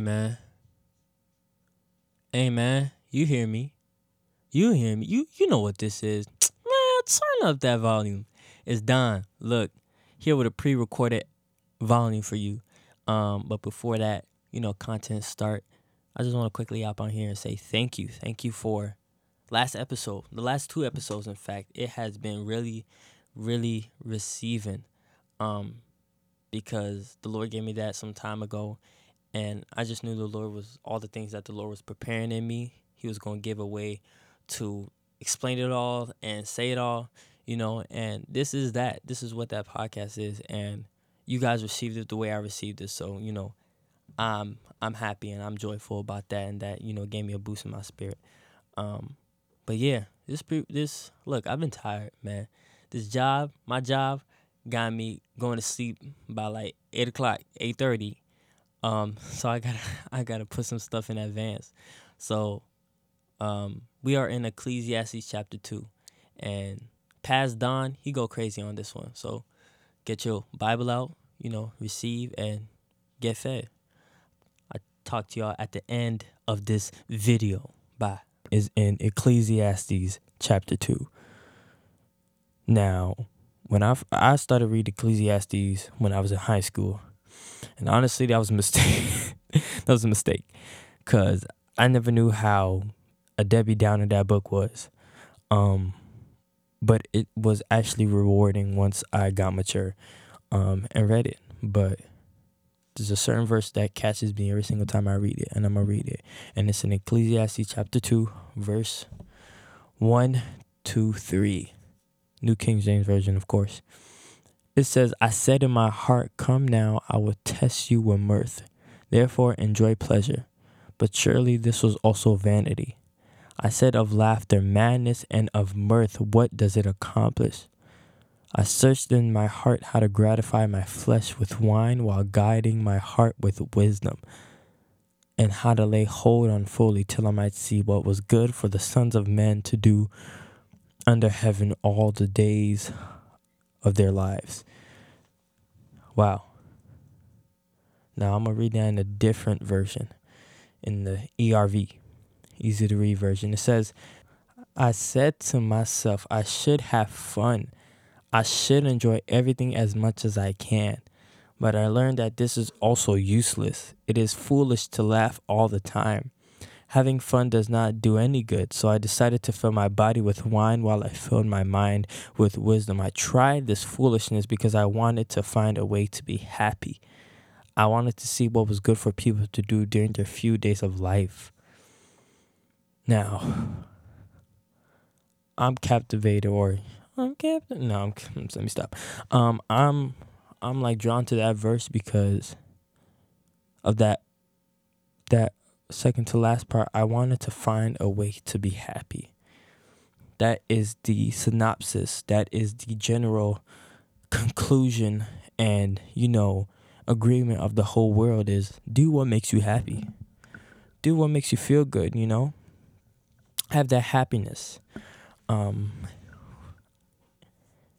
Hey man. Hey man, you hear me? You hear me? You you know what this is. Man, turn up that volume. It's Don. Look, here with a pre-recorded volume for you. Um, but before that, you know, content start. I just want to quickly hop on here and say thank you. Thank you for last episode. The last two episodes, in fact, it has been really, really receiving. Um, because the Lord gave me that some time ago and I just knew the Lord was all the things that the Lord was preparing in me. He was going to give a way to explain it all and say it all, you know. And this is that. This is what that podcast is. And you guys received it the way I received it. So you know, I'm I'm happy and I'm joyful about that. And that you know gave me a boost in my spirit. Um, but yeah, this this look, I've been tired, man. This job, my job, got me going to sleep by like eight o'clock, eight thirty um, so I gotta I gotta put some stuff in advance. So um, we are in Ecclesiastes chapter two, and past Don he go crazy on this one. So get your Bible out, you know, receive and get fed. I talk to y'all at the end of this video. Bye. Is in Ecclesiastes chapter two. Now, when I I started reading Ecclesiastes when I was in high school. And honestly, that was a mistake. that was a mistake. Cause I never knew how a Debbie Downer that book was. Um, but it was actually rewarding once I got mature um, and read it. But there's a certain verse that catches me every single time I read it, and I'm gonna read it. And it's in Ecclesiastes chapter two, verse one, two, three. New King James Version, of course. It says, I said in my heart, Come now, I will test you with mirth. Therefore, enjoy pleasure. But surely this was also vanity. I said of laughter, madness, and of mirth, what does it accomplish? I searched in my heart how to gratify my flesh with wine while guiding my heart with wisdom, and how to lay hold on fully till I might see what was good for the sons of men to do under heaven all the days of their lives. Wow. Now I'm going to read that in a different version, in the ERV, easy to read version. It says, I said to myself, I should have fun. I should enjoy everything as much as I can. But I learned that this is also useless. It is foolish to laugh all the time. Having fun does not do any good, so I decided to fill my body with wine while I filled my mind with wisdom. I tried this foolishness because I wanted to find a way to be happy. I wanted to see what was good for people to do during their few days of life. Now, I'm captivated, or I'm captivated. No, I'm, let me stop. Um, I'm I'm like drawn to that verse because of that that second to last part, I wanted to find a way to be happy. That is the synopsis, that is the general conclusion and, you know, agreement of the whole world is do what makes you happy. Do what makes you feel good, you know? Have that happiness. Um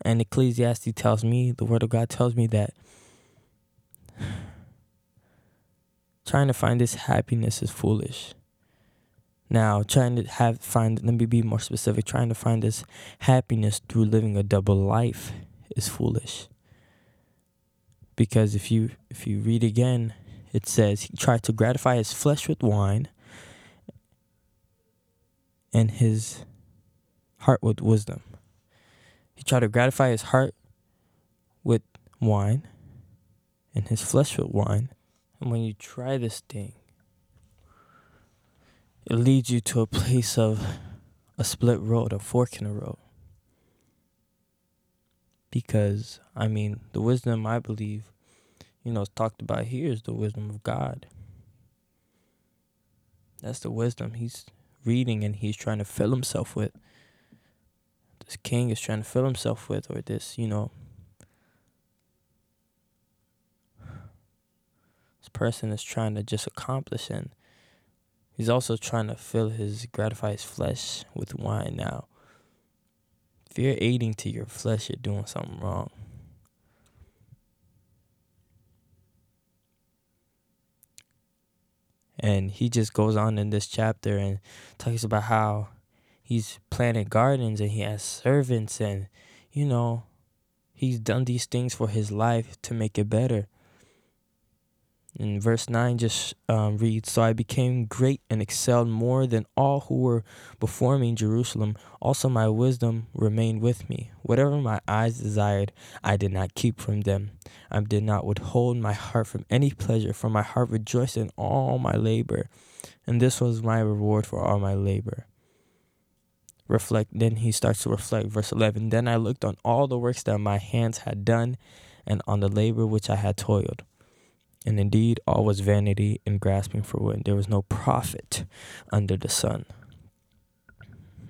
and Ecclesiastes tells me, the word of God tells me that trying to find this happiness is foolish. Now, trying to have find let me be more specific, trying to find this happiness through living a double life is foolish. Because if you if you read again, it says he tried to gratify his flesh with wine and his heart with wisdom. He tried to gratify his heart with wine and his flesh with wine when you try this thing, it leads you to a place of a split road, a fork in the road. Because, I mean, the wisdom I believe, you know, is talked about here is the wisdom of God. That's the wisdom he's reading and he's trying to fill himself with. This king is trying to fill himself with, or this, you know, person is trying to just accomplish and he's also trying to fill his gratify his flesh with wine now if you're aiding to your flesh you're doing something wrong And he just goes on in this chapter and talks about how he's planted gardens and he has servants and, you know, he's done these things for his life to make it better. And verse 9 just um, reads So I became great and excelled more than all who were before me in Jerusalem. Also, my wisdom remained with me. Whatever my eyes desired, I did not keep from them. I did not withhold my heart from any pleasure, for my heart rejoiced in all my labor. And this was my reward for all my labor. Reflect, then he starts to reflect. Verse 11 Then I looked on all the works that my hands had done, and on the labor which I had toiled and indeed, all was vanity and grasping for wind. There was no profit under the sun.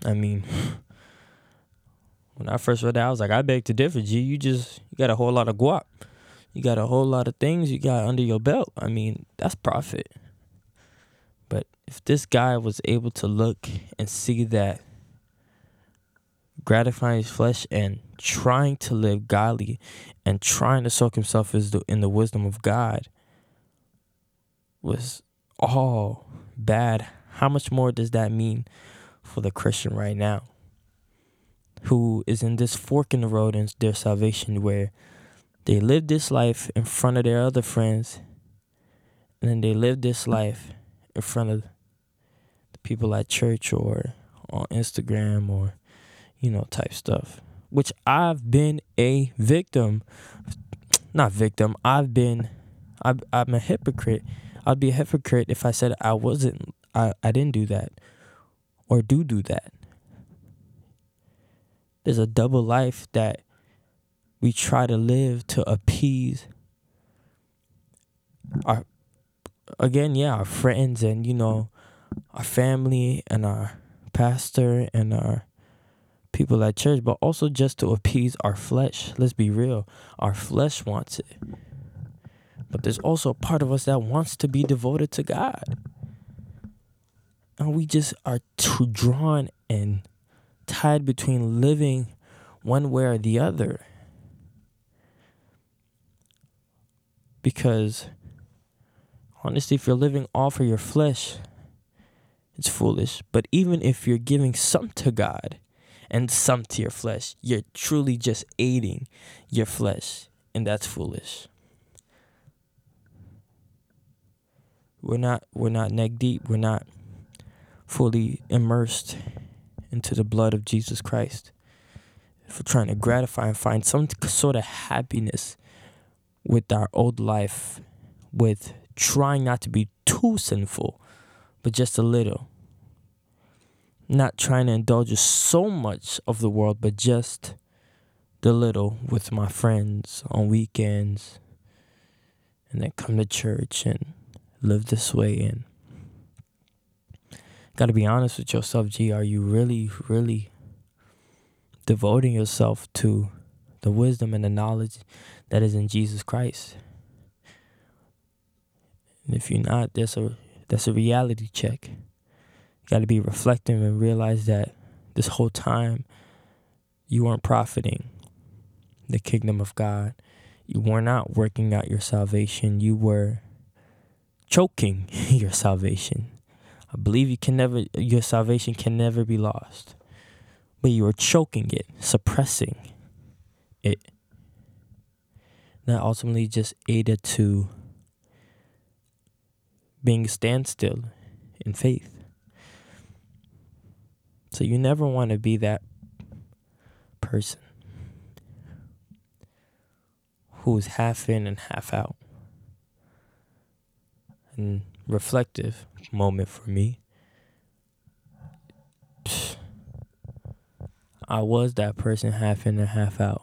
I mean, when I first read that, I was like, I beg to differ, G. You just you got a whole lot of guap. You got a whole lot of things you got under your belt. I mean, that's profit. But if this guy was able to look and see that gratifying his flesh and trying to live godly and trying to soak himself in the wisdom of God was all bad, how much more does that mean for the Christian right now? Who is in this fork in the road in their salvation where they live this life in front of their other friends and then they live this life in front of the people at church or on Instagram or you know type stuff which I've been a victim not victim I've been i I'm a hypocrite I'd be a hypocrite if I said I wasn't, I, I didn't do that or do do that. There's a double life that we try to live to appease our, again, yeah, our friends and, you know, our family and our pastor and our people at church, but also just to appease our flesh. Let's be real. Our flesh wants it. But there's also a part of us that wants to be devoted to God. And we just are too drawn and tied between living one way or the other. Because honestly, if you're living all for your flesh, it's foolish. But even if you're giving some to God and some to your flesh, you're truly just aiding your flesh, and that's foolish. We're not we're not neck deep. We're not fully immersed into the blood of Jesus Christ. If we're trying to gratify and find some sort of happiness with our old life, with trying not to be too sinful, but just a little. Not trying to indulge so much of the world, but just the little with my friends on weekends, and then come to church and live this way and got to be honest with yourself g. Are you really really devoting yourself to the wisdom and the knowledge that is in jesus christ? And if you're not that's a that's a reality check. You got to be reflective and realize that this whole time you weren't profiting the kingdom of god. You were not working out your salvation. You were choking your salvation. I believe you can never your salvation can never be lost. But you are choking it, suppressing it. That ultimately just aided to being standstill in faith. So you never want to be that person who's half in and half out and reflective moment for me. I was that person half in and half out.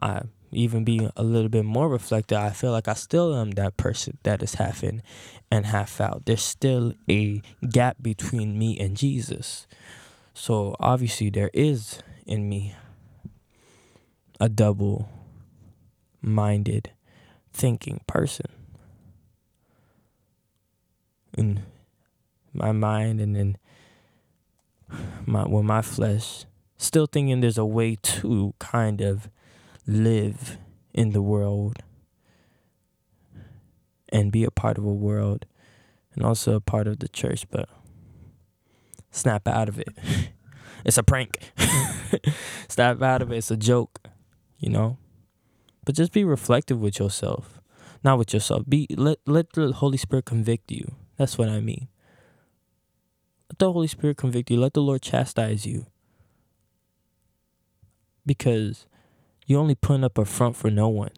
I even being a little bit more reflective, I feel like I still am that person that is half in and half out. There's still a gap between me and Jesus. So obviously there is in me a double minded thinking person in my mind and then my with my flesh still thinking there's a way to kind of live in the world and be a part of a world and also a part of the church, but snap out of it. it's a prank. snap out of it. It's a joke, you know? But just be reflective with yourself. Not with yourself. Be let let the Holy Spirit convict you. That's what I mean. Let the Holy Spirit convict you. Let the Lord chastise you. Because you're only putting up a front for no one.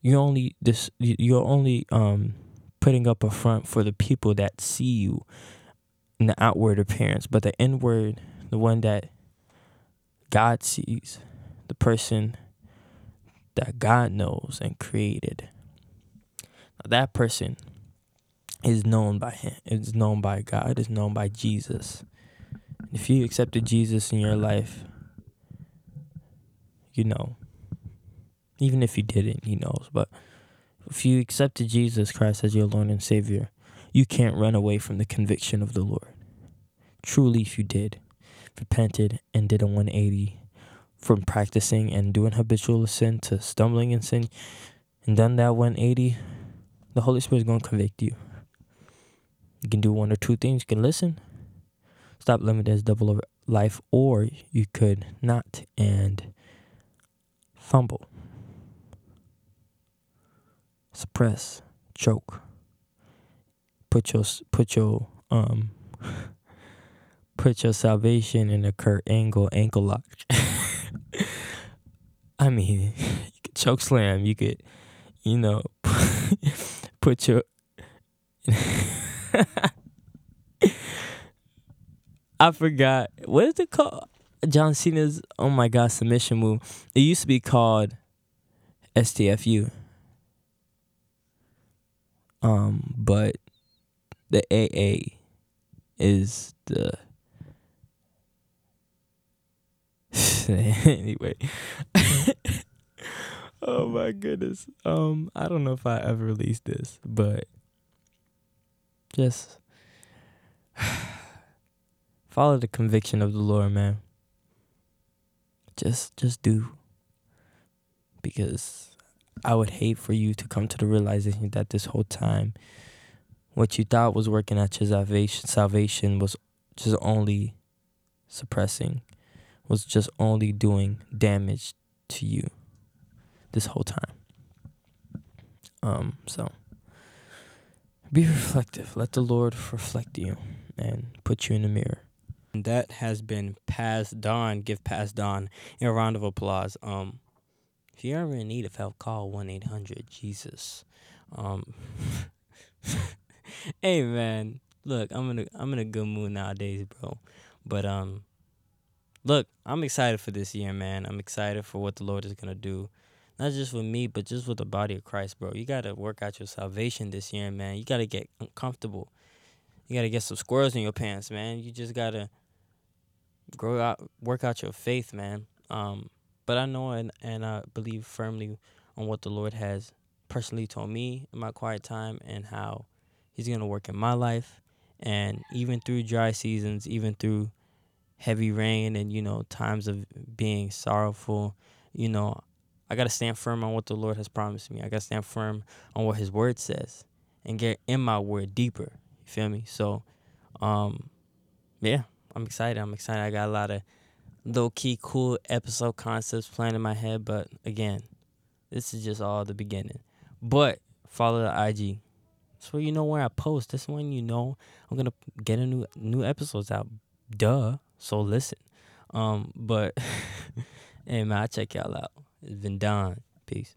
You're only this you're only um putting up a front for the people that see you in the outward appearance, but the inward, the one that God sees, the person that God knows and created. That person is known by him, is known by God, is known by Jesus. If you accepted Jesus in your life, you know. Even if you didn't, he knows. But if you accepted Jesus Christ as your Lord and Savior, you can't run away from the conviction of the Lord. Truly, if you did, repented and did a 180 from practicing and doing habitual sin to stumbling in sin, and done that 180, the Holy Spirit is going to convict you. You can do one or two things. You can listen, stop living this double life, or you could not and fumble, suppress, choke. Put your put your um put your salvation in a Kurt Angle ankle lock. I mean, you could choke slam. You could, you know, put your. I forgot what is it called? John Cena's oh my god submission move. It used to be called STFU. Um, but the AA is the anyway. oh my goodness. Um, I don't know if I ever released this, but just follow the conviction of the Lord, man. Just just do. Because I would hate for you to come to the realization that this whole time what you thought was working at your salvation salvation was just only suppressing was just only doing damage to you this whole time um so be reflective let the lord reflect you and put you in the mirror that has been passed on. Give passed on a round of applause. Um, if you're ever in need of help, call one eight hundred Jesus. Um, hey man, look, I'm in a I'm in a good mood nowadays, bro. But um, look, I'm excited for this year, man. I'm excited for what the Lord is gonna do. Not just with me, but just with the body of Christ, bro. You gotta work out your salvation this year, man. You gotta get comfortable. You gotta get some squirrels in your pants, man. You just gotta grow out, work out your faith, man. Um, but I know and, and I believe firmly on what the Lord has personally told me in my quiet time and how He's to work in my life. And even through dry seasons, even through heavy rain and, you know, times of being sorrowful, you know, I got to stand firm on what the Lord has promised me. I got to stand firm on what His Word says and get in my Word deeper. You feel me? So, um, yeah. I'm excited. I'm excited. I got a lot of low key cool episode concepts planned in my head, but again, this is just all the beginning. But follow the IG. So you know where I post. This one you know I'm gonna get a new new episodes out. Duh. So listen. Um, but hey man, I check y'all out. It's been. Peace.